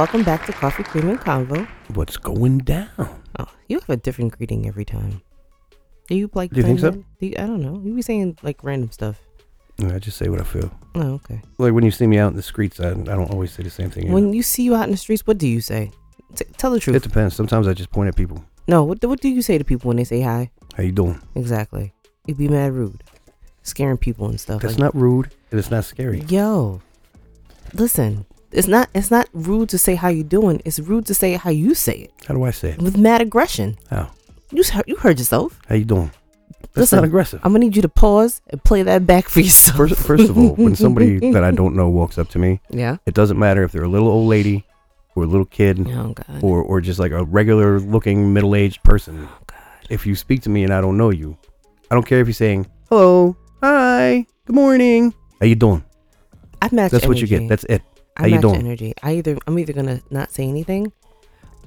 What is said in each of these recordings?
Welcome back to Coffee Cream and Convo. What's going down? Oh, you have a different greeting every time. Do you like? Do you think so? Do you, I don't know. You be saying like random stuff. I just say what I feel. Oh, okay. Like when you see me out in the streets, I, I don't always say the same thing. When you see you out in the streets, what do you say? T- tell the truth. it depends. Sometimes I just point at people. no, what do- what do you say to people when they say hi? How you doing? Exactly. You'd be mad rude, scaring people and stuff. That's like, not rude and it's not scary. Yo, listen. It's not. It's not rude to say how you doing. It's rude to say how you say it How do I say it? with mad aggression. How? You you heard yourself. How you doing? That's Listen, not aggressive. I'm gonna need you to pause and play that back for yourself. First, first of all, when somebody that I don't know walks up to me, yeah. it doesn't matter if they're a little old lady or a little kid Oh God. or, or just like a regular looking middle aged person. Oh God. If you speak to me and I don't know you, I don't care if you're saying hello, hi, good morning. How you doing? I match. That's what you get. That's it. I how you doing? Energy. I either I'm either gonna not say anything,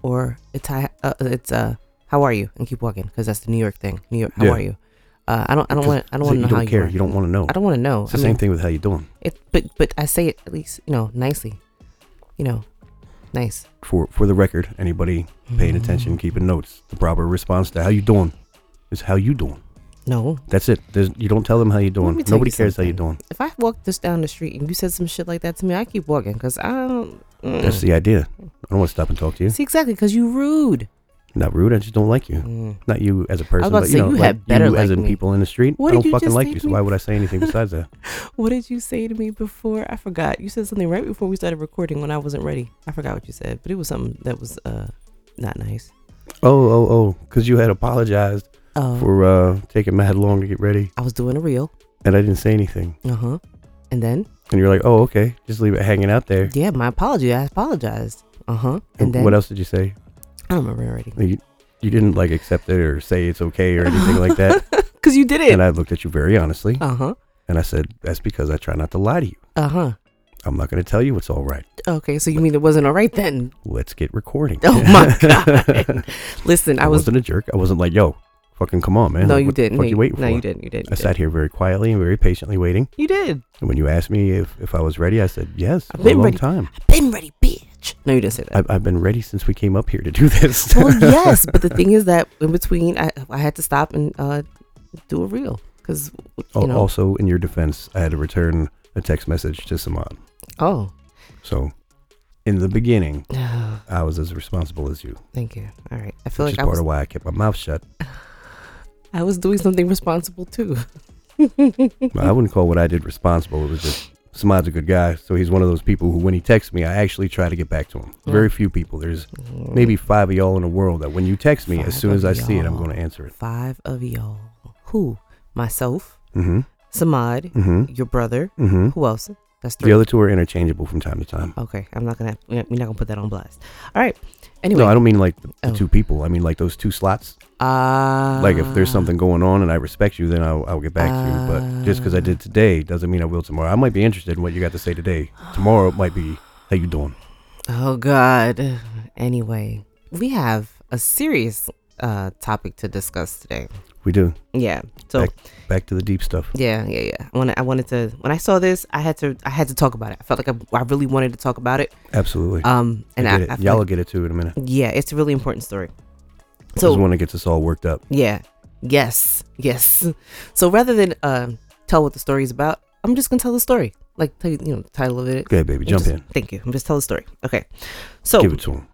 or it's hi, uh, it's uh how are you and keep walking because that's the New York thing. New York. How Yeah. are you? Uh, I don't. I don't want. I don't want to you know how don't care. you. Are. You don't want to know. I don't want to know. It's the I same mean, thing with how you doing. It, but but I say it at least you know nicely, you know, nice. For for the record, anybody paying Mm. attention, keeping notes, the proper response to how you doing is how you doing. No, That's it. There's, you don't tell them how you're doing. Nobody you cares how you're doing. if I walk just down the street and you said some shit like that to me, I keep walking because I don't. mm. That's the idea. I don't want to stop and talk to you. See exactly because you rude. Not rude. I just don't like you. Mm. Not you as a person, about but to you say, know, you like had better you as in me. people in the street. What I don't fucking like you. So why would I say anything besides that? What did you say to me before? I forgot. You said something right before we started recording when I wasn't ready. I forgot what you said, but it was something that was uh not nice. Oh, oh, oh, because you had apologized Oh, for uh, taking mad long to get ready, I was doing a reel. and I didn't say anything. Uh huh. And then And you're like, oh, okay, just leave it hanging out there. yeah, my apology. I apologized. Uh huh. And then what else did you say? I don't remember already. You, you didn't like accept it or say it's okay or anything like that. Cause you did it. And I looked at you very honestly, Uh huh. and I said, that's because I try not to lie to you. Uh huh. I'm not going to tell you it's all right. Okay, so you mean it wasn't all right then? Let's get recording. Oh my god! Listen, I, I was. wasn't a jerk. I wasn't like, yo, fucking come on, man. no, you what didn't. No, you waiting no, for? you didn't. You didn't. I sat here very quietly and very patiently waiting. You did. And when you asked me if, if I was ready, I said yes I've for a been long ready. time. I've Been ready, bitch. No, you didn't say that. I've, I've been ready since we came up here to do this. well, yes, but the thing is that in between, I I had to stop and uh do a reel because you know. Also, in your defense, I had to return a text message to Samad. Oh, So, in the beginning, I was as responsible as you, thank you. All right, I feel which like is I part was of why I kept my mouth shut. I was doing something responsible too. I wouldn't call what I did responsible. It was just Samad's a good guy, so he's one of those people who, when he texts me, I actually try to get back to him. Very few people. There's maybe five of y'all in the world that when you text me, Five as soon as of I see it, I'm y'all. going to answer it. five of y'all. Who? Myself, Mm-hmm. Samad, Mm-hmm. your brother. Mm-hmm. Who else? That's three. The other two are interchangeable from time to time. Okay, I'm not gonna. We're not gonna put that on blast. All right. Anyway, No, I don't mean like the, the Oh. two people. I mean like those two slots. uh, like if there's something going on and I respect you, then I'll, I'll get back to you. But just because I did today doesn't mean I will tomorrow. I might be interested in what you got to say today. Tomorrow it might be how you doing. Oh God. Anyway, we have a serious uh topic to discuss today. We do. Yeah. So Back- Back to the deep stuff. yeah, yeah, yeah. I wanted, I wanted to when I saw this, I had to, I had to talk about it. I felt like I, I really wanted to talk about it. Absolutely. Um, and I I, I Y'all will get it too in a minute. yeah, it's a really important story. So, this So one that gets us all worked up. yeah, yes, yes. So rather than um tell what the story is about, I'm just gonna tell the story. Like tell you, you know, the title of it. Okay, baby, I'm jump just- in. Thank you. I'm just tell the story. Okay. So Give it to him.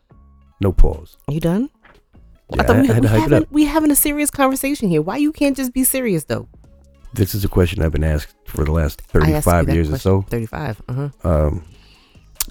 No pause. you done? Yeah, I thought I, we, had we to hype it having, we having a serious conversation here. Why you can't just be serious though? This is a question I've been asked for the last I asked you 35 that years or so. Thirty-five. Uh huh. Um,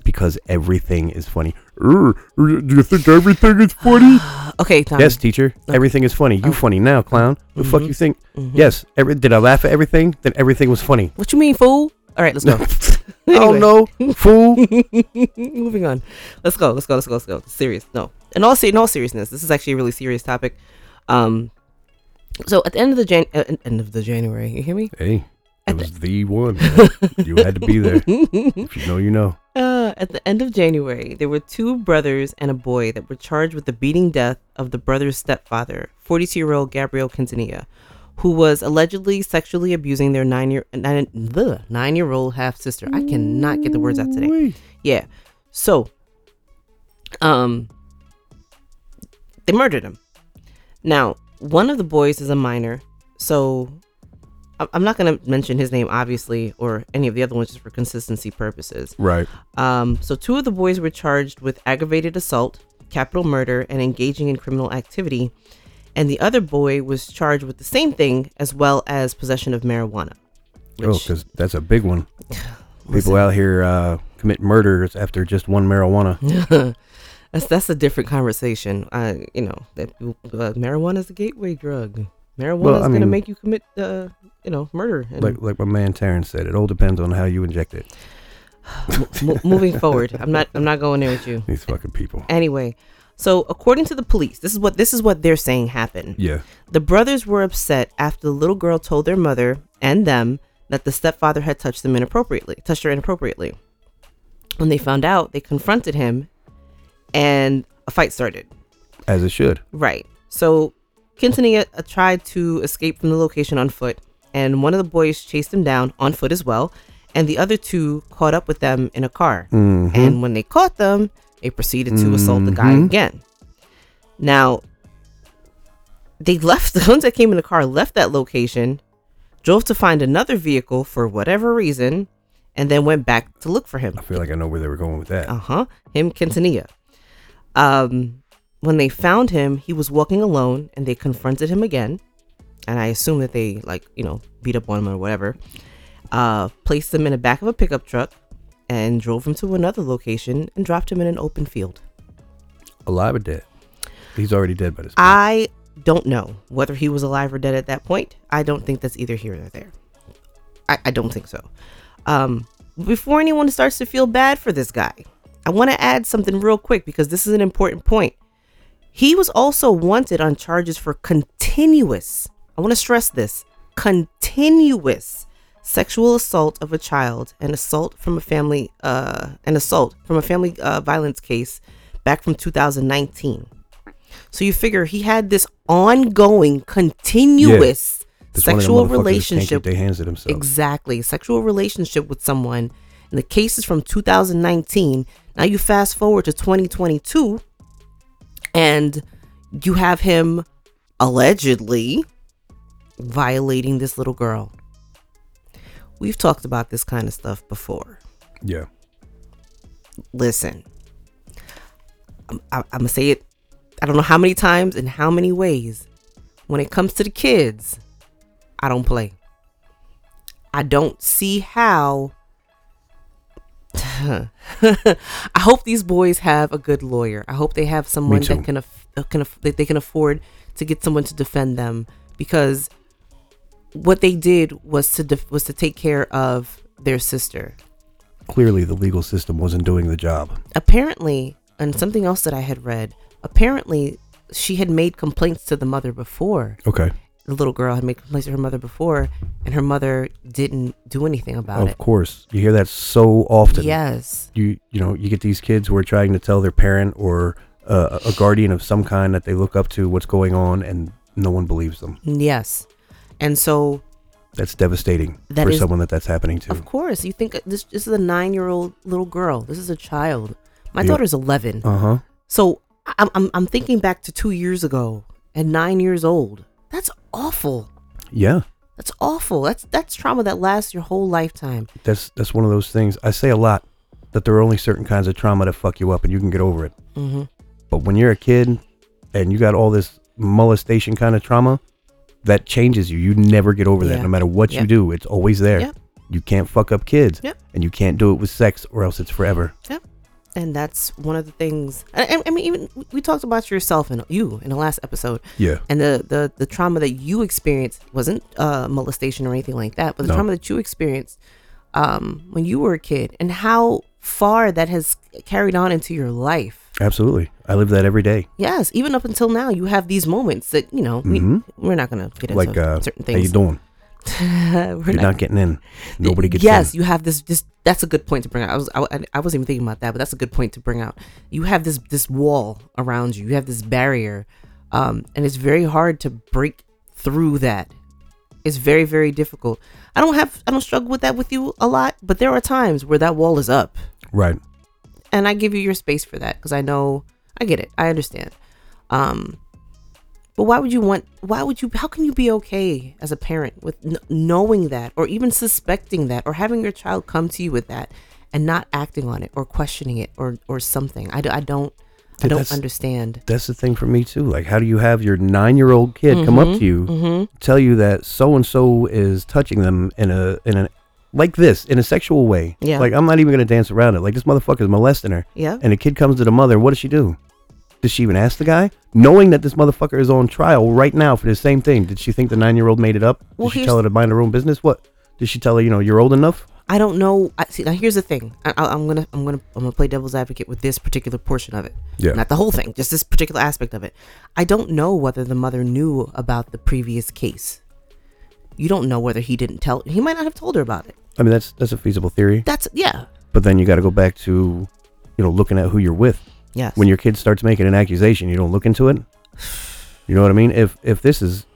because everything is funny. "Er, er, Do you think everything is funny? Okay, Tom. yes, teacher. okay. Everything is funny. You Oh. funny now, clown. The fuck Mhm. you think? Mhm. Yes. Every, did I laugh at everything? Then everything was funny. What you mean, fool? All right, let's go. Oh Anyway. no, fool. Moving on. Let's go. Let's go. Let's go. Let's go. Serious. No. In all, se- in all seriousness, this is actually a really serious topic. Um. So at the end of the Jan, uh, end of the January, you hear me? Hey, At it was the one. you had to be there. If you know, you know. Uh, at the end of January, there were two brothers and a boy that were charged with the beating death of the brother's stepfather, 42 year old Gabriel Quintanilla, who was allegedly sexually abusing their nine year nine, the nine year old half sister. I cannot get the words out today. Yeah. So Um, they murdered him. Now, one of the boys is a minor, so I'm not going to mention his name, obviously, or any of the other ones just for consistency purposes. Right. Um, so two of the boys were charged with aggravated assault, capital murder, and engaging in criminal activity, and the other boy was charged with the same thing as well as possession of marijuana. Oh, because that's a big one. People out here uh, commit murders after just one marijuana. that's that's a different conversation. Uh, you know that uh, marijuana is a gateway drug. Marijuana Well, is going to make you commit, uh, you know, murder. And Like like my man Terrence said, it all depends on how you inject it. mo- moving forward, I'm not I'm not going there with you. These fucking people. Anyway, so according to the police, this is what this is what they're saying happened. Yeah. The brothers were upset after the little girl told their mother and them that the stepfather had touched them inappropriately, touched her inappropriately. When they found out, they confronted him and a fight started. As it should. Right. So Quintanilla uh, tried to escape from the location on foot, and one of the boys chased him down on foot as well, and the other two caught up with them in a car. Mhm. And when they caught them, they proceeded to assault the guy Mhm. again. Now, they left, the ones that came in the car left that location, drove to find another vehicle for whatever reason, and then went back to look for him. I feel like I know where they were going with that. Uh huh. Him, Quintanilla. Um, when they found him, he was walking alone, and they confronted him again. And I assume that they like you know beat up on him or whatever. Uh, placed him in the back of a pickup truck, and drove him to another location and dropped him in an open field. Alive or dead? He's already dead by this point. I don't know whether he was alive or dead at that point. I don't think that's either here or there. I, I don't think so. Um, before anyone starts to feel bad for this guy, I want to add something real quick because this is an important point. He was also wanted on charges for continuous, I want to stress this continuous sexual assault of a child and assault from a family, uh, an assault from a family uh, violence case back from 2019. So you figure he had this ongoing, continuous This of them sexual motherfuckers can't keep relationship. their hands to themselves. Exactly, sexual relationship with someone. And the case is from 2019. Now you fast forward to 2022, and you have him allegedly violating this little girl. We've talked about this kind of stuff before. yeah. Listen, I'm, I'm gonna say it. I don't know how many times and how many ways. When it comes to the kids, I don't play. I don't see how. I hope these boys have a good lawyer. I hope they have someone that can aff- uh, can aff- that they can afford to get someone to defend them because what they did was to def- was to take care of their sister Clearly, the legal system wasn't doing the job. apparently, and something else that I had read, apparently she had made complaints to the mother before. Okay. The little girl had made complaints to her mother before, and her mother didn't do anything about of it. Of course. You hear that so often. Yes. You you know you get these kids who are trying to tell their parent or uh, a guardian of some kind that they look up to what's going on, and no one believes them. Yes. And so, That's devastating That for is- someone that that's happening to. of course, you think uh, this, this is a nine year old little girl. This is a child. My Yeah. daughter's 11. Uh huh. So I'm, I'm, I'm thinking back to two years ago and nine years old. That's awful. Yeah. That's awful. That's that's trauma that lasts your whole lifetime. That's that's one of those things. I say a lot that there are only certain kinds of trauma that fuck you up, and you can get over it. hmm But when you're a kid and you got all this molestation kind of trauma, that changes you. You never get over that. No matter what you do, it's always there. Yep. You can't fuck up kids. Yep. And you can't do it with sex or else it's forever. Yep. and that's one of the things I, I- mean even we- we talked about yourself and you in the last episode Yeah. and the the, the trauma that you experienced wasn't uh, molestation or anything like that but the No. trauma that you experienced um, when you were a kid and how far that has carried on into your life Absolutely. I live that every day. yes even up until now you have these moments that you know we, Mhm. we're not gonna get into Like uh, certain things. how you doing? We're You're not getting in. Nobody gets yes in. you have this this that's a good point to bring out i was I, I wasn't even thinking about that but that's a good point to bring out you have this this wall around you you have this barrier um and it's very hard to break through that it's very very difficult i don't have i don't struggle with that with you a lot but there are times where that wall is up Right. And I give you your space for that because I know I get it. I understand. Um, but why would you want? Why would you? How can you be okay as a parent with n- knowing that, or even suspecting that, or having your child come to you with that, and not acting on it, or questioning it, or or something? I, d- I don't. I don't that's- understand. That's the thing for me too. Like, how do you have your nine-year-old kid come up to you, Mm-hmm. tell you that so and so is touching them in a in a like this in a sexual way? Yeah. Like, I'm not even gonna dance around it. Like, this motherfucker's molesting her, Yeah. and the kid comes to the mother. What does she do? Does she even ask the guy, knowing that this motherfucker is on trial right now for the same thing? Did she think the nine-year-old made it up? Did Well, she tell her to mind her own business? What? Did she tell her, you know, you're old enough? I don't know. I see. Now here's the thing. I, I'm gonna, I'm gonna, I'm gonna play devil's advocate with this particular portion of it. Yeah. Not the whole thing, just this particular aspect of it. I don't know whether the mother knew about the previous case. You don't know whether he didn't tell. He might not have told her about it. I mean, that's that's a feasible theory. That's yeah. But then you got to go back to, you know, looking at who you're with. Yes. when your kid starts making an accusation, you don't look into it. You know what I mean? If if this is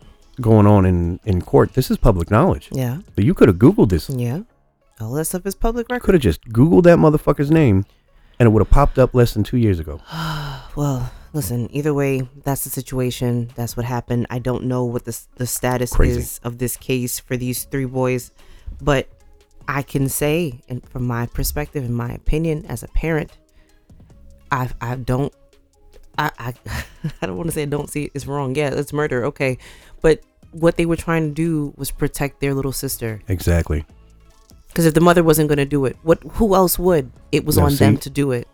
going on in in court, this is public knowledge. yeah. But you could have googled this. Yeah. All that stuff is public record. Could have just googled that motherfucker's name, and it would have popped up less than two years ago. Well, listen. Either way, that's the situation. That's what happened. I don't know what the the status Crazy. is of this case for these three boys, but I can say, and from my perspective, in my opinion, as a parent, I I don't. I, I, I don't want to say I don't see it as wrong. Yeah, it's murder. Okay. But what they were trying to do was protect their little sister. Exactly. Because if the mother wasn't going to do it, what? Who else would? It was Now, on them to do it.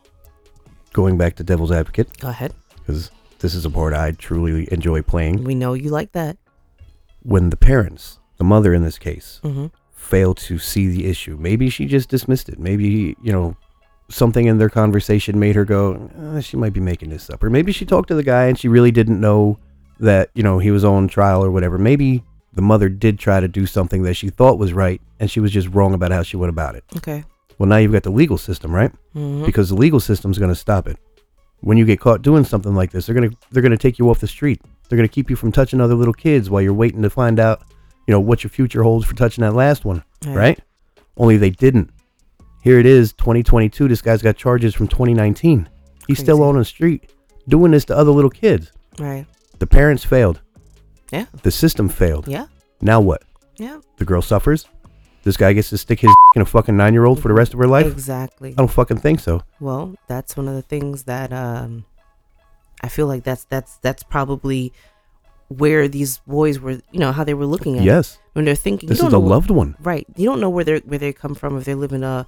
Going back to devil's advocate, Go ahead. Because this is a part I truly enjoy playing. We know you like that. When the parents, the mother in this case, Mm-hmm. fail to see the issue, maybe she just dismissed it. Maybe you know something in their conversation made her go, uh, she might be making this up, or maybe she talked to the guy and she really didn't know that you know he was on trial or whatever. Maybe the mother did try to do something that she thought was right, and she was just wrong about how she went about it. Okay. Well, now you've got the legal system, right? Mm-hmm. Because the legal system's going to stop it. When you get caught doing something like this, they're gonna they're gonna take you off the street. They're gonna keep you from touching other little kids while you're waiting to find out, you know, what your future holds for touching that last one, Right. right? Only they didn't. Here it is, 2022. This guy's got charges from 2019. He's still on the street doing this to other little kids. Right. The parents failed. Yeah. The system failed. Yeah. Now what? Yeah. The girl suffers. This guy gets to stick his in a fucking nine year old for the rest of her life. Exactly. I don't fucking think so. Well, that's one of the things that um, I feel like that's that's that's probably where these boys were. You know how they were looking at it Yes, when they're thinking. this you is a loved one. right? You don't know where they where they come from if they live in a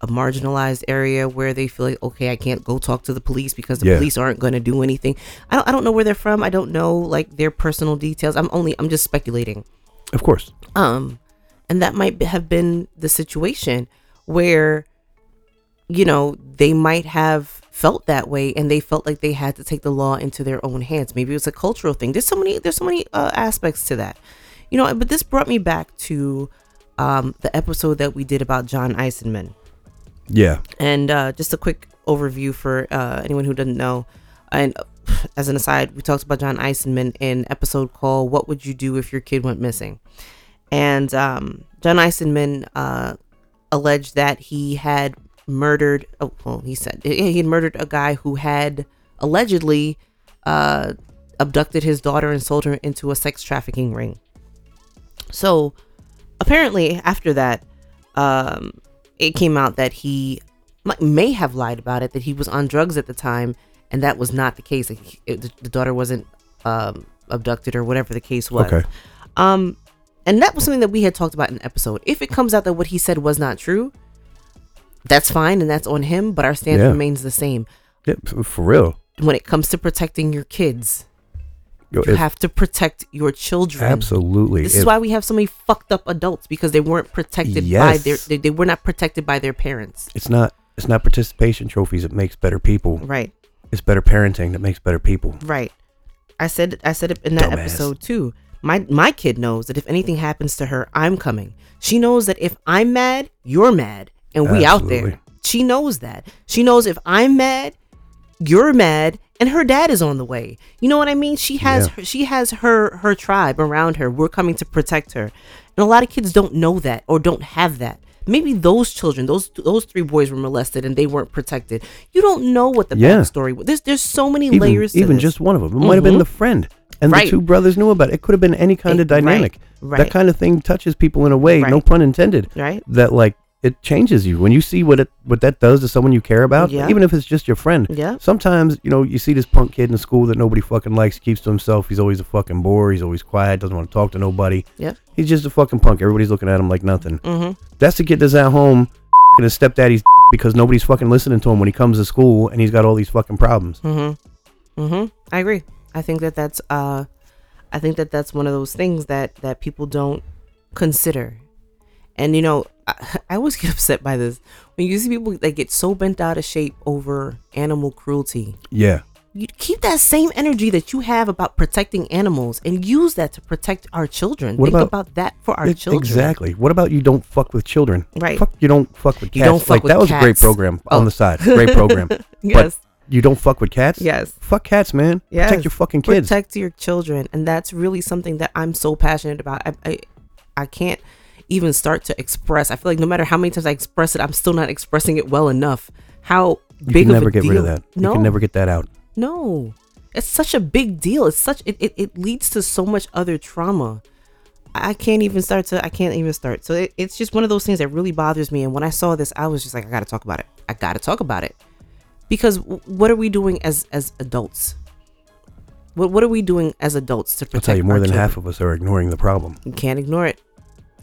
a marginalized area where they feel like okay I can't go talk to the police because the Yeah. police aren't going to do anything. I don't I don't know where they're from. I don't know like their personal details. I'm only I'm just speculating. Of course. Um, and that might have been the situation where, you know, they might have felt that way and they felt like they had to take the law into their own hands. Maybe it was a cultural thing. There's so many, there's so many uh, aspects to that, you know. But this brought me back to um, the episode that we did about John Eisenman. Yeah. And uh, just a quick overview for uh, anyone who doesn't know. And uh, as an aside, we talked about John Eisenman in episode called "What Would You Do If Your Kid Went Missing?" And um, John Eisenman uh, alleged that he had murdered. Oh, well, he said he had murdered a guy who had allegedly uh, abducted his daughter and sold her into a sex trafficking ring. So apparently, after that, um, it came out that he may have lied about it, that he was on drugs at the time, and that was not the case. It- the, the daughter wasn't um, abducted or whatever the case was. Okay. Um, and that was something that we had talked about in an episode. If it comes out that what he said was not true, that's fine and that's on him, but our stance Yeah. remains the same. Yeah, for real. When it comes to protecting your kids, Yo, you if- have to protect your children. absolutely. This is why we have so many fucked up adults because they weren't protected by their they, they were not protected by their parents. it's not it's not participation trophies that makes better people. Right. It's better parenting that makes better people. Right. I said I said it in that Dumbass. episode too. My my kid knows that if anything happens to her, I'm coming. She knows that if I'm mad, you're mad, and we out there. She knows that. She knows if I'm mad, you're mad, and her dad is on the way. You know what I mean? She has Yeah. her, she has her her tribe around her. We're coming to protect her. And a lot of kids don't know that or don't have that maybe those children, those those three boys were molested and they weren't protected. You don't know what the Yeah. backstory was. There's there's so many even, layers. To even this. just one of them. It might have been Mhm. the friend, and Right. the two brothers knew about it. It could have been any kind Eh, of dynamic. right, That kind of thing touches people in a way, no pun intended. right. That like it changes you when you see what it what that does to someone you care about, Yeah. even if it's just your friend. Yeah. Sometimes you know you see this punk kid in school that nobody fucking likes, keeps to himself. He's always a fucking bore. He's always quiet, doesn't want to talk to nobody. Yeah. He's just a fucking punk. Everybody's looking at him like nothing. Mm-hmm. That's the kid that's at home and his stepdaddy's because nobody's fucking listening to him when he comes to school and he's got all these fucking problems. Mm-hmm. Mm-hmm. I agree. I think that that's uh, I think that that's one of those things that that people don't consider. And you know, I, I always get upset by this when you see people that get so bent out of shape over animal cruelty. Yeah. You keep that same energy that you have about protecting animals and use that to protect our children. What Think about- about, that for our It- children. Exactly. What about you don't fuck with children? Right. Fuck you don't fuck with cats. You don't fuck like with that was a great program Oh. on the side. Great program. Yes. You don't fuck with cats? Yes. Fuck cats, man. Yes. Protect your fucking kids. protect your children and that's really something that i'm so passionate about I, I i can't even start to express i feel like no matter how many times i express it i'm still not expressing it well enough how big? you can never get rid of that. no You can never get that out. no it's such a big deal it's such it, it, it leads to so much other trauma i can't even start to i can't even start so it, it's just one of those things that really bothers me and when i saw this i was just like i gotta talk about it i gotta talk about it because what are we doing as as adults what, what are we doing as adults to I'll protect tell you, more than children? half of us are ignoring the problem. You can't ignore it.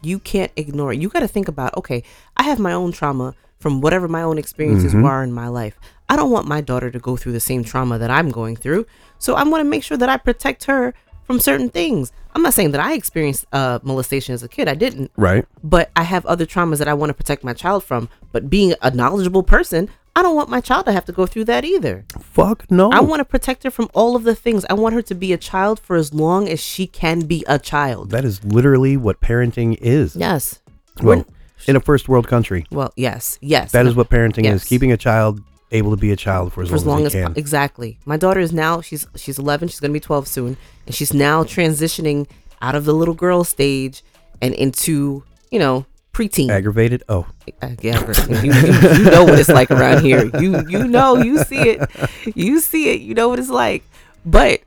You can't ignore it. You got to think about, okay, I have my own trauma from whatever my own experiences Mhm. were in my life. I don't want my daughter to go through the same trauma that I'm going through. So I'm going to make sure that I protect her from certain things. I'm not saying that I experienced uh, molestation as a kid. I didn't. Right? But I have other traumas that I want to protect my child from. But being a knowledgeable person, I don't want my child to have to go through that either. Fuck no. I want to protect her from all of the things. I want her to be a child for as long as she can be a child. that is literally what parenting is. Yes. Well, We're- in a first world country, Well, yes, yes. that is what parenting Yes. is. Keeping a child able to be a child for as for as long, long as as they can. exactly. My daughter is now she's she's 11. She's gonna be 12 soon, and she's now transitioning out of the little girl stage and into you know preteen. Aggravated? Oh, Uh, yeah, you, you, you know what it's like around here. You you know you see it, you see it. You know what it's like. But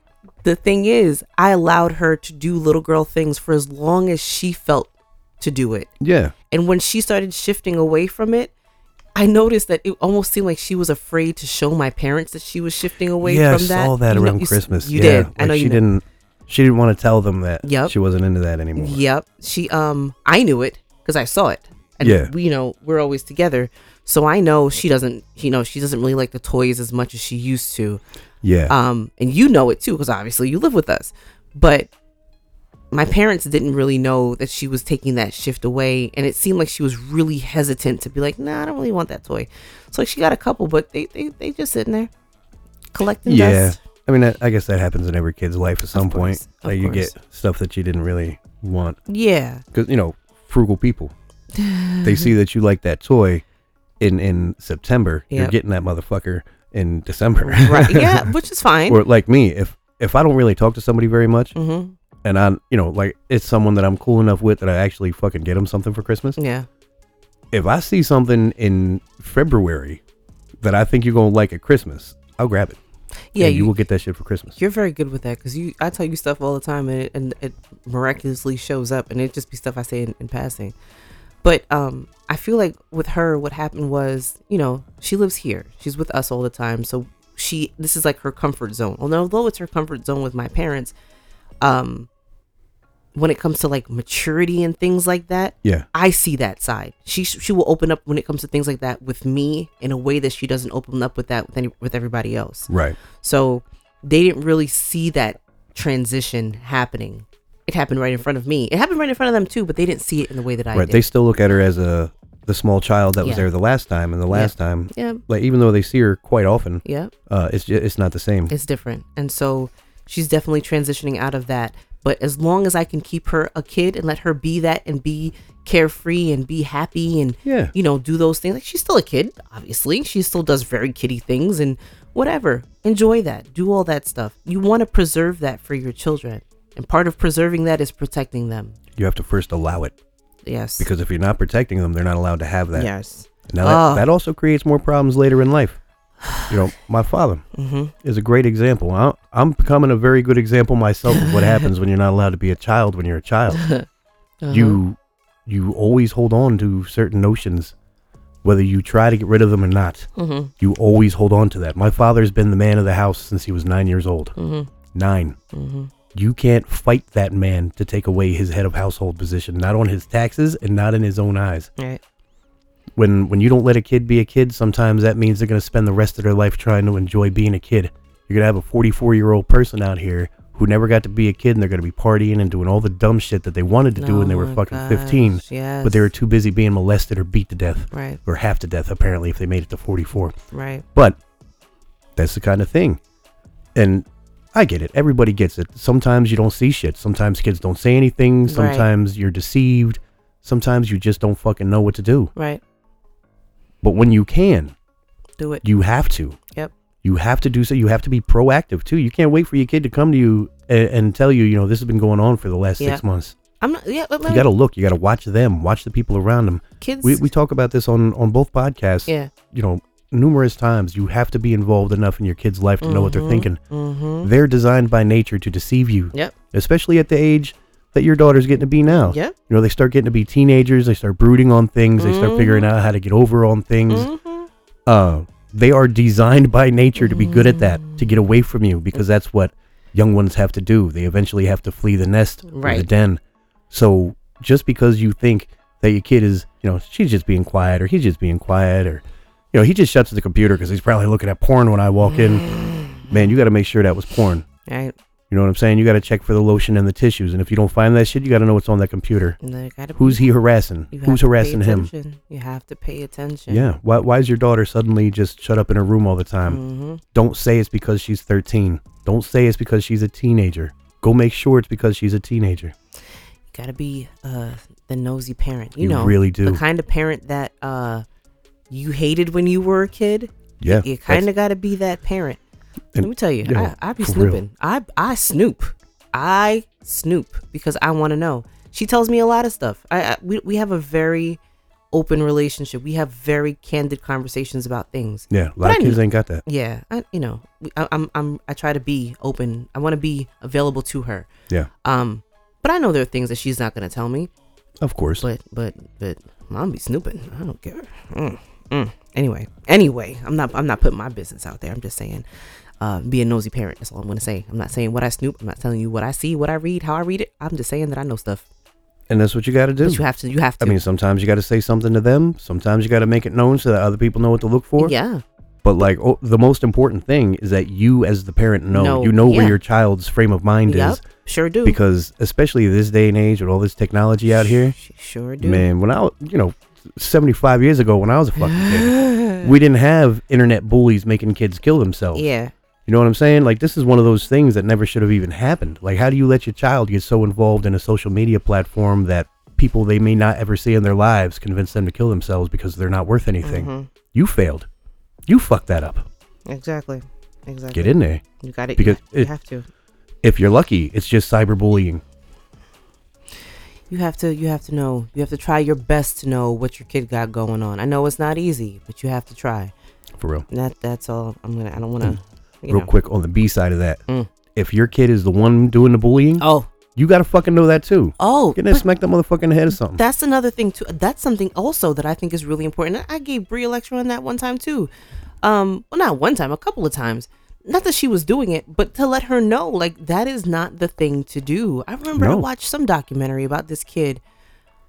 the thing is, I allowed her to do little girl things for as long as she felt to do it. yeah. And when she started shifting away from it, I noticed that it almost seemed like she was afraid to show my parents that she was shifting away yeah, from I that. saw that know- around you Christmas. You yeah, did. I know she know. didn't. She didn't want to tell them that Yep. she wasn't into that anymore. Yep. She um I knew it because I saw it. And Yeah. we you know, we're always together. So I know she doesn't you know, she doesn't really like the toys as much as she used to. Yeah, Um and you know it too because obviously you live with us. But my parents didn't really know that she was taking that shift away and it seemed like she was really hesitant to be like, "Nah, I don't really want that toy." So like she got a couple, but they they they just sitting there collecting yeah. dust. I mean, I, I guess that happens in every kid's life at some point. course, Like you get stuff that you didn't really want Yeah. because you know frugal people. they see that you like that toy in in September. You're getting that motherfucker in December. right. Yeah, which is fine. or like me, if if I don't really talk to somebody very much, mm-hmm. and I, you know, like it's someone that I'm cool enough with that I actually fucking get them something for Christmas. Yeah. If I see something in February that I think you're gonna like at Christmas, I'll grab it. Yeah, you, you, will get that shit for Christmas. you're very good with that because you. I tell you stuff all the time, and it, and it miraculously shows up, and it just be stuff I say in, in passing. But um, I feel like with her, what happened was, you know, she lives here. She's with us all the time, so she. This is like her comfort zone. Although it's her comfort zone with my parents, um, when it comes to like maturity and things like that, Yeah, I see that side. She she will open up when it comes to things like that with me in a way that she doesn't open up with that with any with everybody else. right. So they didn't really see that transition happening. It happened right in front of me. It happened right in front of them too, but they didn't see it in the way that I right. did. They still look at her as a the small child that was there the last time, and the last time, yeah, like even though they see her quite often, yeah, uh, it's just, it's not the same. it's different. And so she's definitely transitioning out of that. But as long as I can keep her a kid and let her be that and be carefree and be happy and Yeah. you know do those things like she's still a kid obviously she still does very kiddie things and whatever enjoy that do all that stuff you want to preserve that for your children and part of preserving that is protecting them You have to first allow it. Yes. because if you're not protecting them, they're not allowed to have that. yes. Now that, Oh. that also creates more problems later in life. You know, my father Mm-hmm. is a great example. I, I'm becoming a very good example myself of what happens when you're not allowed to be a child when you're a child. Uh-huh. You you always hold on to certain notions, whether you try to get rid of them or not. Mm-hmm. You always hold on to that. My father's been the man of the house since he was nine years old. Mm-hmm. Nine. Mm-hmm. You can't fight that man to take away his head of household position, not on his taxes and not in his own eyes. Right. When when you don't let a kid be a kid, sometimes that means they're going to spend the rest of their life trying to enjoy being a kid. You're going to have a 44 year old person out here who never got to be a kid and they're going to be partying and doing all the dumb shit that they wanted to do when they were Oh fucking 15, Yes. but they were too busy being molested or beat to death Right. or half to death apparently if they made it to 44. Right. But that's the kind of thing. And I get it. Everybody gets it. Sometimes you don't see shit. Sometimes kids don't say anything. Right. Sometimes you're deceived. Sometimes you just don't fucking know what to do. Right. But when you can, Do it. you have to. Yep. You have to do so. You have to be proactive too. You can't wait for your kid to come to you and, and tell you, you know, this has been going on for the last Yeah. six months. I'm not. Yeah. But You got to look. You got to watch them. Watch the people around them. kids. We, we talk about this on on both podcasts. yeah. You know, numerous times. You have to be involved enough in your kid's life to know what they're Mhm. thinking. Mm-hmm. They're designed by nature to deceive you, Yep. especially at the age that your daughter's getting to be now. Yeah. You know, they start getting to be teenagers. They start brooding on things. They start figuring Mhm. out how to get over on things. Mm-hmm. Uh, they are designed by nature to be good at that, to get away from you, because that's what young ones have to do. They eventually have to flee the nest or the den. So just because you think that your kid is, you know, she's just being quiet or he's just being quiet or, you know, he just shuts the computer because he's probably looking at porn when I walk in. Man, you got to make sure that was porn. Right. You know what I'm saying? You got to check for the lotion and the tissues. And if you don't find that shit, you got to know what's on that computer. Who's he harassing? Who's harassing him? You have to pay attention. Yeah. Why, why is your daughter suddenly just shut up in her room all the time? Mm-hmm. Don't say it's because she's 13. Don't say it's because she's a teenager. Go make sure it's because she's a teenager. You Gotta be uh the nosy parent. You, You know, really do. the kind of parent that uh you hated when you were a kid. Yeah. You kind of got to be that parent. And, Let me tell you, I, I be real. snooping. I I snoop. I snoop because I want to know. She tells me a lot of stuff. I, I we we have a very open relationship. We have very candid conversations about things. Yeah. A But lot I of kids ain't got that. Yeah, I, you know, I, I'm I'm I try to be open. I want to be available to her. Yeah. Um, but I know there are things that she's not gonna tell me. Of course. But but but mom be snooping. I don't care. Mm, mm. Anyway, anyway, I'm not I'm not putting my business out there. I'm just saying, uh, be a nosy parent. That's all I'm gonna say. I'm not saying what I snoop. I'm not telling you what I see, what I read, how I read it. I'm just saying that I know stuff. and that's what you got to do. But you have to. You have to. I mean, sometimes you got to say something to them. Sometimes you got to make it known so that other people know what to look for. yeah. But like, oh, the most important thing is that you, as the parent, know Know, you know where your child's frame of mind Yep. is. Sure do. Because especially this day and age with all this technology out here, Sh- sure do. man. When I, you know, seventy five years ago, when I was a fucking kid, we didn't have internet bullies making kids kill themselves. yeah. You know what I'm saying? Like this is one of those things that never should have even happened. Like how do you let your child get so involved in a social media platform that people they may not ever see in their lives convince them to kill themselves because they're not worth anything? Mhm. You failed. You fucked that up. Exactly. Exactly. Get in there. You got it. Because you, you it- have to. If you're lucky, it's just cyberbullying. You have to. You have to know. You have to try your best to know what your kid got going on. I know it's not easy, but you have to try. For real. And that that's all. I'm gonna. I don't want to. Real quick on the B side of that. Mm. If your kid is the one doing the bullying, Oh. you gotta fucking know that too. Oh. Get there, smack that motherfucker in the head or something. that's another thing too. That's something also that I think is really important. I gave Brie a lecture on that one time too. Um. Well, not one time. A couple of times. Not that she was doing it, but to let her know, like that is not the thing to do. I remember I watched some documentary about this kid.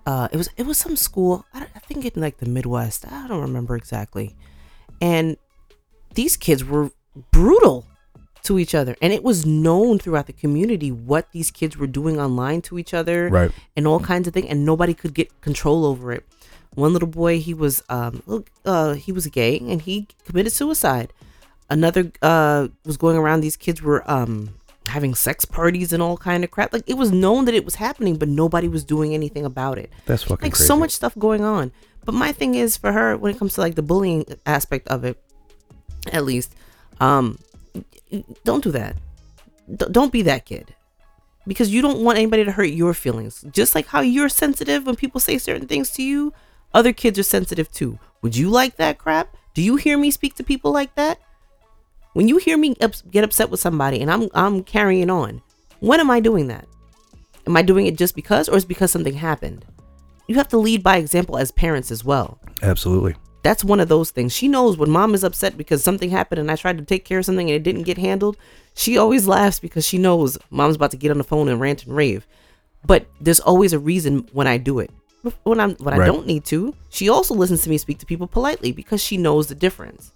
Uh, it was it was some school. I, don't- I think in like the Midwest. I don't remember exactly. And these kids were brutal to each other, and it was known throughout the community what these kids were doing online to each other, Right. and all kinds of things, and nobody could get control over it. One little boy, he was um, uh, he was gay, and he committed suicide. Another uh was going around. These kids were um having sex parties and all kind of crap. Like it was known that it was happening, but nobody was doing anything about it That's fucking like crazy. so much stuff going on. But my thing is for her when it comes to like the bullying aspect of it, at least, um, don't do that. D- don't be that kid. because you don't want anybody to hurt your feelings. Just like how you're sensitive when people say certain things to you, other kids are sensitive too. Would you like that crap? Do you hear me speak to people like that? When you hear me ups- get upset with somebody and I'm I'm carrying on, when am I doing that? Am I doing it just because or is it because something happened? You have to lead by example as parents as well. Absolutely. That's one of those things. She knows when mom is upset because something happened and I tried to take care of something and it didn't get handled. She always laughs because she knows mom's about to get on the phone and rant and rave. But there's always a reason when I do it. When I'm when I don't need to, she also listens to me speak to people politely because she knows the difference.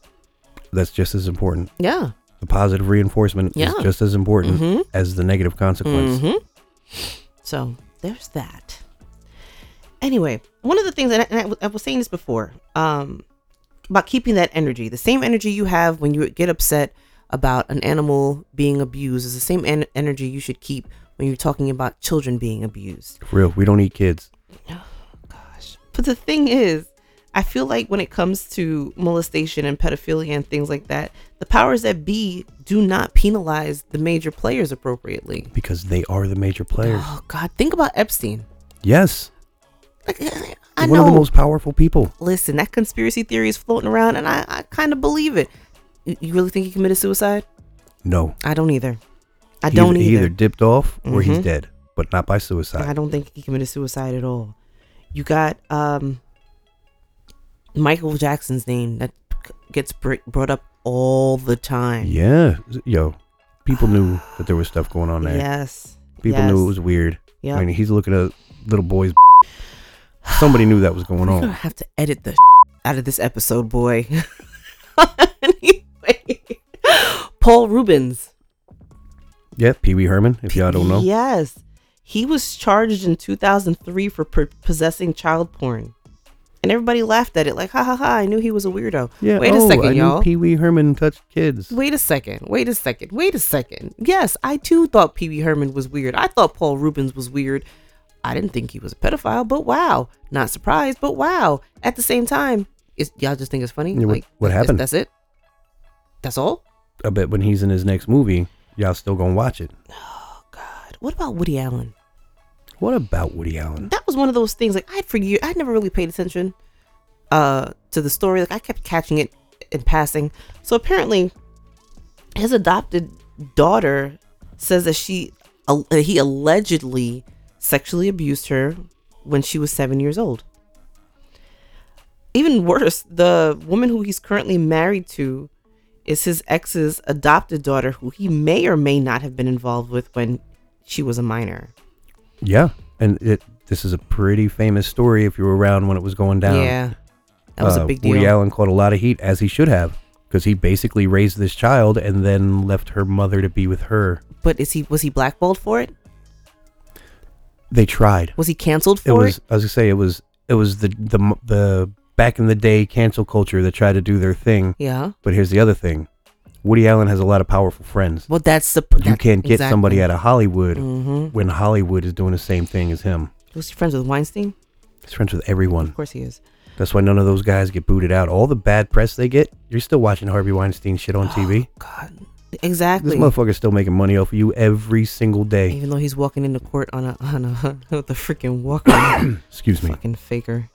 That's just as important. Yeah. The positive reinforcement Yeah. is just as important Mhm. as the negative consequence. hmm So there's that. Anyway, one of the things, and I, and I was- saying this before, um, about keeping that energy, the same energy you have when you get upset about an animal being abused is the same en- energy you should keep when you're talking about children being abused. For real, we don't eat kids. Gosh. But the thing is, I feel like when it comes to molestation and pedophilia and things like that, the powers that be do not penalize the major players appropriately. Because they are the major players. Oh God, think about Epstein. Yes. I one of the most powerful people. Listen, that conspiracy theory is floating around, and I, I kind of believe it. You, you really think he committed suicide? No. I don't either. I He don't either, he either. dipped off or he's Mhm. dead, but not by suicide. I don't think he committed suicide at all. You got um Michael Jackson's name that c- gets br- brought up all the time. Yeah. Yo, people knew that there was stuff going on there. Yes. People yes. knew it was weird. Yeah. I mean, he's looking at little boys. Somebody knew that was going We're gonna on. have to edit the out of this episode, boy. anyway, Paul Reubens. Yeah, Pee Wee Herman, if y'all don't know. Yes. He was charged in 2003 for possessing child porn. And everybody laughed at it like, ha ha ha, I knew he was a weirdo. Yeah, Wait a oh, second, I y'all. Pee Wee Herman touched kids. Wait a second. Wait a second. Wait a second. Yes, I too thought Pee Wee Herman was weird. I thought Paul Reubens was weird. I didn't think he was a pedophile, but wow. Not surprised, but wow. At the same time, is y'all just think it's funny? Yeah, what- like what happened? That's it? That's all? I bet when he's in his next movie, y'all still gonna watch it. Oh, God. What about Woody Allen? What about Woody Allen? that was one of those things like I'd for years I'd never really paid attention uh to the story like I kept catching it in passing so apparently his adopted daughter says that she uh, he allegedly sexually abused her when she was 7 years old even worse the woman who he's currently married to is his ex's adopted daughter who he may or may not have been involved with when she was a minor Yeah, and it. This is a pretty famous story if you were around when it was going down. yeah that was Uh, a big deal Woody Allen caught a lot of heat, as he should have, because he basically raised this child and then left her mother to be with her. But is he was he blackballed for it? They tried. Was he canceled It for it? was. I was gonna say it was. It was the the the back in the day cancel culture that tried to do their thing. Yeah. But here's the other thing: Woody Allen has a lot of powerful friends. Well, that's the You can't get somebody out of Hollywood Mm-hmm. when Hollywood is doing the same thing as him. Was he friends with Weinstein? He's friends with everyone. Of course he is. That's why none of those guys get booted out. All the bad press they get, you're still watching Harvey Weinstein shit on TV. God, This exactly. motherfucker's still making money off of you every single day. Even though he's walking into court on a on a with a freaking walker, Excuse me. fucking faker.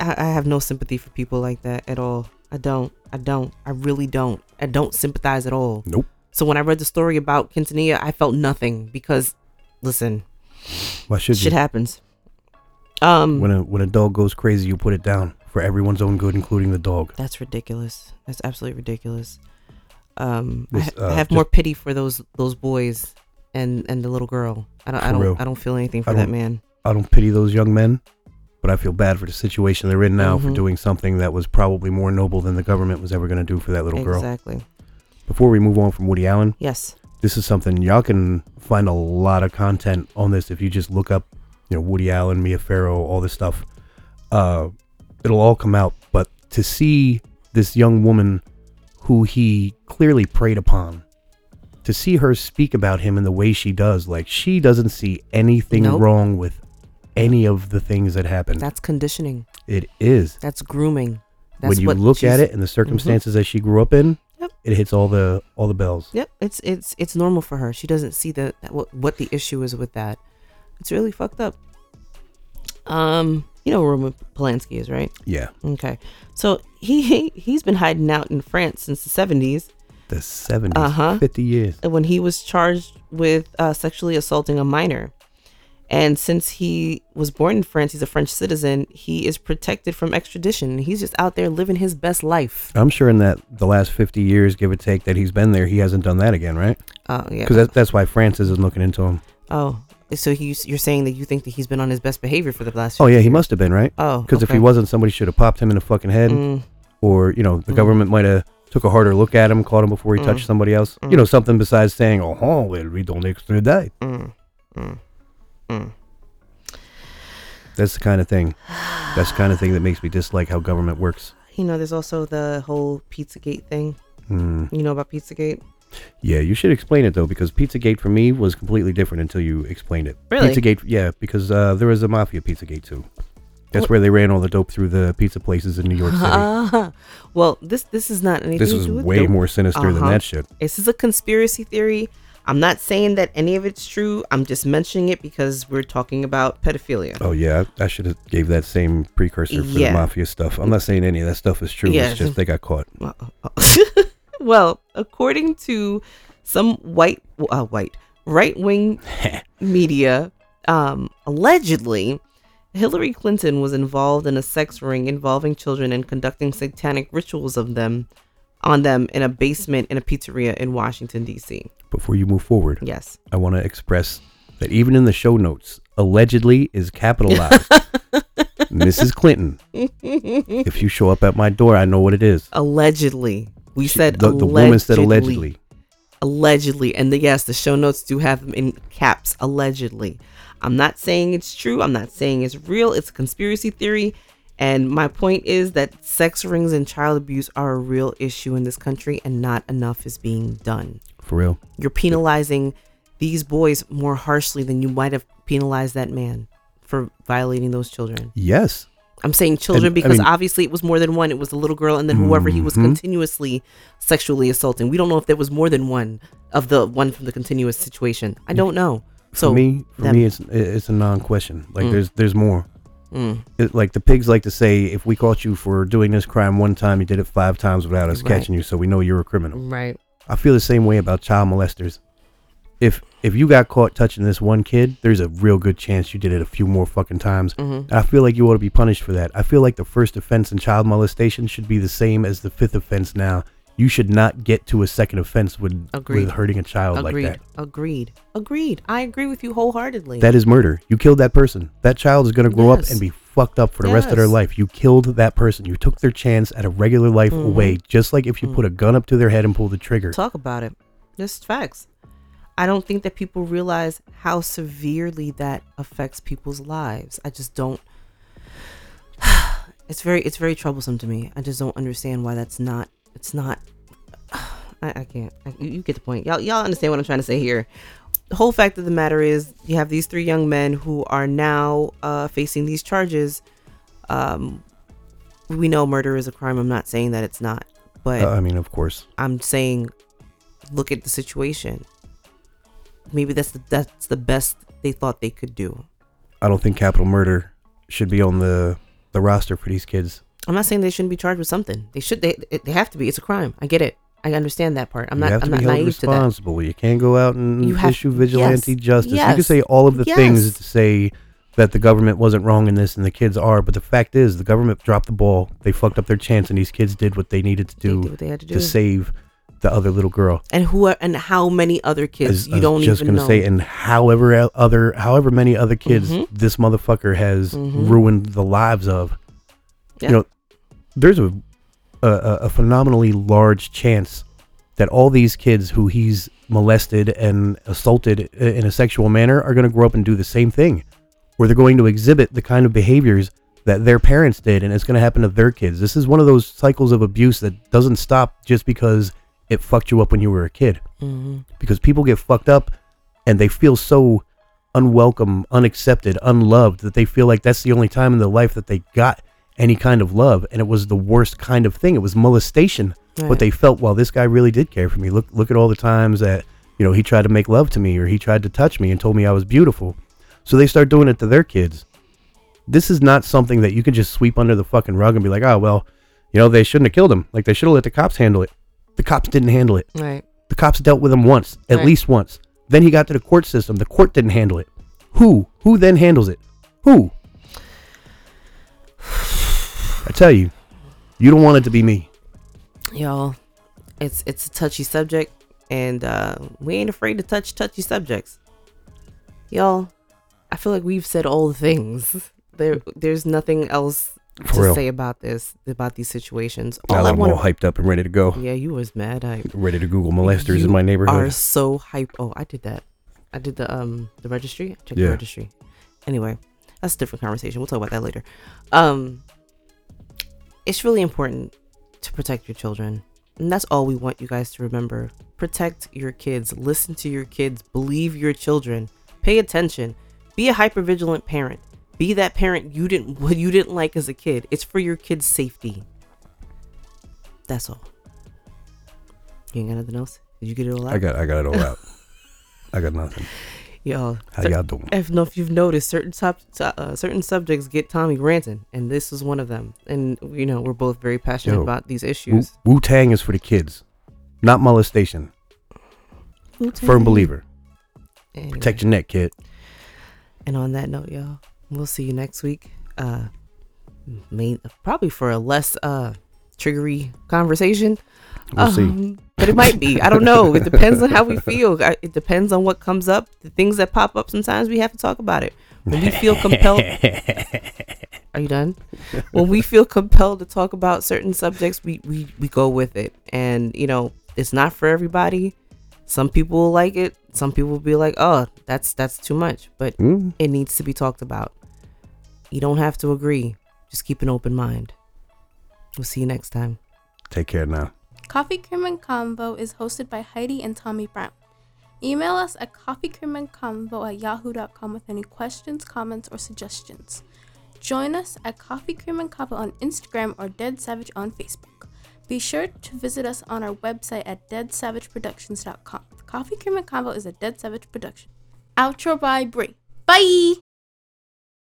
I, I have no sympathy for people like that at all. I don't. I don't. I really don't. I don't sympathize at all. Nope. So when I read the story about Quintanilla, I felt nothing because, listen, Why should shit you? happens. Um, When a when a dog goes crazy, you put it down for everyone's own good, including the dog. That's ridiculous. That's absolutely ridiculous. Um, I, This, ha- I uh, have more pity for those those boys and and the little girl. I don't. I don't. I don't feel anything for that man. I don't pity those young men, but I feel bad for the situation they're in now for Mhm. doing something that was probably more noble than the government was ever going to do for that little girl. Exactly. Before we move on from Woody Allen, Yes. this is something y'all can find a lot of content on this if you just look up, you know, Woody Allen, Mia Farrow, all this stuff. Uh, it'll all come out. But to see this young woman who he clearly preyed upon, to see her speak about him in the way she does, like she doesn't see anything Nope. wrong with any of the things that happened. That's conditioning. it is. That's grooming. That's when you what look at it and the circumstances that she grew up in, Yep. it hits all the all the bells. Yep, it's it's it's normal for her. She doesn't see the what what the issue is with that. It's really fucked up. Um, you know where Roman Polanski is, right? Yeah, Okay, so he he's been hiding out in France since the seventies. the 70s, Uh-huh. 50 years. when he was charged with uh, sexually assaulting a minor. And since he was born in France, he's a French citizen. He is protected from extradition. He's just out there living his best life. I'm sure in that the last 50 years, give or take, that he's been there, he hasn't done that again, right? Oh yeah. Because that, that's why France isn't looking into him. Oh, so he, you're saying that you think that he's been on his best behavior for the last? Oh 50 yeah, he must have been right. Oh, Because if he wasn't, somebody should have popped him in the fucking head, Mm, or you know, the Mm. government might have took a harder look at him, caught him before he Mm. touched somebody else. Mm. You know, something besides saying, "Oh, oh well, we don't extradite." mm, mm. That's the kind of thing. That's the kind of thing that makes me dislike how government works. You know, there's also the whole Pizzagate thing. You know about Pizzagate? Yeah, you should explain it though, because Pizzagate for me was completely different until you explained it. Really? Pizzagate, yeah, because uh, there was a mafia Pizzagate too. That's where they ran all the dope through the pizza places in New York City. Ah, well, this this is not anything. this was way dope. more sinister than Uh-huh. that shit. This is a conspiracy theory. I'm not saying that any of it's true. I'm just mentioning it because we're talking about pedophilia. Oh yeah, I, I should have gave that same precursor for Yeah. the mafia stuff. I'm not saying any of that stuff is true. Yeah. It's just they got caught. Well, according to some white, uh, white right wing media, um, allegedly, Hillary Clinton was involved in a sex ring involving children and conducting satanic rituals of them on them in a basement in a pizzeria in Washington D.C. Before you move forward, Yes. I want to express that even in the show notes, allegedly is capitalized. Mrs. Clinton, if you show up at my door, I know what it is. Allegedly. We She- said the, the woman said allegedly. allegedly. And the, yes the show notes do have them in caps allegedly. I'm not saying it's true. I'm not saying it's real. It's a conspiracy theory. And my point is that sex rings and child abuse are a real issue in this country and not enough is being done. For real. you're penalizing these boys more harshly than you might have penalized that man for violating those children. Yes. I'm saying children And, I because mean- obviously it was more than one. It was a little girl and then whoever he was Mhm. continuously sexually assaulting. We don't know if there was more than one of the one from the continuous situation. I don't know. So for me, for me, it's it's a non-question. Like Mm. there's there's more. mm, It, like the pigs like to say, if we caught you for doing this crime one time, you did it five times without us Right. catching you, so we know you're a criminal. right. I feel the same way about child molesters. If if you got caught touching this one kid, there's a real good chance you did it a few more fucking times. hmm I feel like you ought to be punished for that. I feel like the first offense in child molestation should be the same as the fifth offense now. You should not get to a second offense with, Agreed. with hurting a child Agreed. like that. Agreed. Agreed. Agreed. I agree with you wholeheartedly. That is murder. You killed that person. That child is going to grow up and be fucked up for the rest of their life. You killed that person. You took their chance at a regular life Mhm. away, just like if you Mhm. put a gun up to their head and pull the trigger. Talk about it. Just facts. I don't think that people realize how severely that affects people's lives. I just don't. It's very, it's very troublesome to me. I just don't understand why that's not. It's not. I, I can't. I, you get the point. Y'all, y'all understand what I'm trying to say here. The whole fact of the matter is, you have these three young men who are now uh, facing these charges. Um, we know murder is a crime. I'm not saying that it's not, but Uh, I mean, of course. I'm saying, look at the situation. Maybe that's the that's the best they thought they could do. I don't think capital murder should be on the, the roster for these kids. I'm not saying they shouldn't be charged with something. They should. They they have to be. It's a crime. I get it. I understand that part. I'm you not. I'm not held naive to that. responsible. You can't go out and You have- issue vigilante yes, justice. You can say all of the things to say that the government wasn't wrong in this and the kids are, but the fact is the government dropped the ball. They fucked up their chance and these kids did what they needed to They do they had to do. to save the other little girl. and who are, and how many other kids As- you I don't just even gonna know. say, and however other, however many other kids Mhm. this motherfucker has Mhm. ruined the lives of. Yeah. You know, there's a, a a a phenomenally large chance that all these kids who he's molested and assaulted i- in a sexual manner are going to grow up and do the same thing, where they're going to exhibit the kind of behaviors that their parents did, and it's going to happen to their kids. This is one of those cycles of abuse that doesn't stop just because it fucked you up when you were a kid Mhm. because people get fucked up and they feel so unwelcome, unaccepted, unloved that they feel like that's the only time in their life that they got any kind of love and it was the worst kind of thing. It was molestation. Right. what they felt. Well, this guy really did care for me. Look, look at all the times that you know he tried to make love to me, or he tried to touch me and told me I was beautiful. So they start doing it to their kids. This is not something that you can just sweep under the fucking rug and be like, oh well, you know they shouldn't have killed him. Like they should have let the cops handle it. The cops didn't handle it. Right. The cops dealt with him once, at Right. least once. Then he got to the court system. The court didn't handle it. Who? Who then handles it? Who? I tell you, you don't want it to be me. Y'all, it's it's a touchy subject, and uh, we ain't afraid to touch touchy subjects. Y'all, I feel like we've said all the things. There, there's nothing else For to real. say about this, about these situations. All I I'm want all hyped up and ready to go. Yeah, you was mad. I Ready to Google molesters You in my neighborhood. are so hype. Oh, I did that. I did the um the registry. I checked Yeah. the registry. Anyway, that's a different conversation. We'll talk about that later. Um, it's really important to protect your children, and that's all we want you guys to remember. Protect your kids. Listen to your kids. Believe your children. Pay attention. Be a hypervigilant parent. Be that parent you didn't what you didn't like as a kid. It's for your kids' safety. That's all. You ain't got nothing else? Did you get it all out? I got I got it all out. I got nothing. Yo, How y'all doing? I don't know if you've noticed certain top, uh, certain subjects get Tommy ranting, and this is one of them. And you know, we're both very passionate Yo, about these issues. Wu Tang is for the kids, not molestation. Firm believer. Anyway, Protect your neck, kid. And on that note, y'all, we'll see you next week. Uh, main, probably for a less uh triggery conversation. We'll see. Um, But it might be. I don't know. It depends on how we feel. It depends on what comes up. The things that pop up. Sometimes we have to talk about it. When we feel compelled. Are you done? when we feel compelled to talk about certain subjects, we, we, we go with it. And, you know, it's not for everybody. Some people will like it. Some people will be like, oh, that's that's too much. But Mm, it needs to be talked about. You don't have to agree. Just keep an open mind. We'll see you next time. Take care now. Coffee Cream and Convo is hosted by Heidi and Tommy Brown. Email us at coffeecreamandconvo at yahoo.com with any questions, comments, or suggestions. Join us at Coffee Cream and Convo on Instagram or Dead Savage on Facebook. Be sure to visit us on our website at deadsavageproductions.com. Coffee Cream and Convo is a Dead Savage production. Outro by Brie. Bye!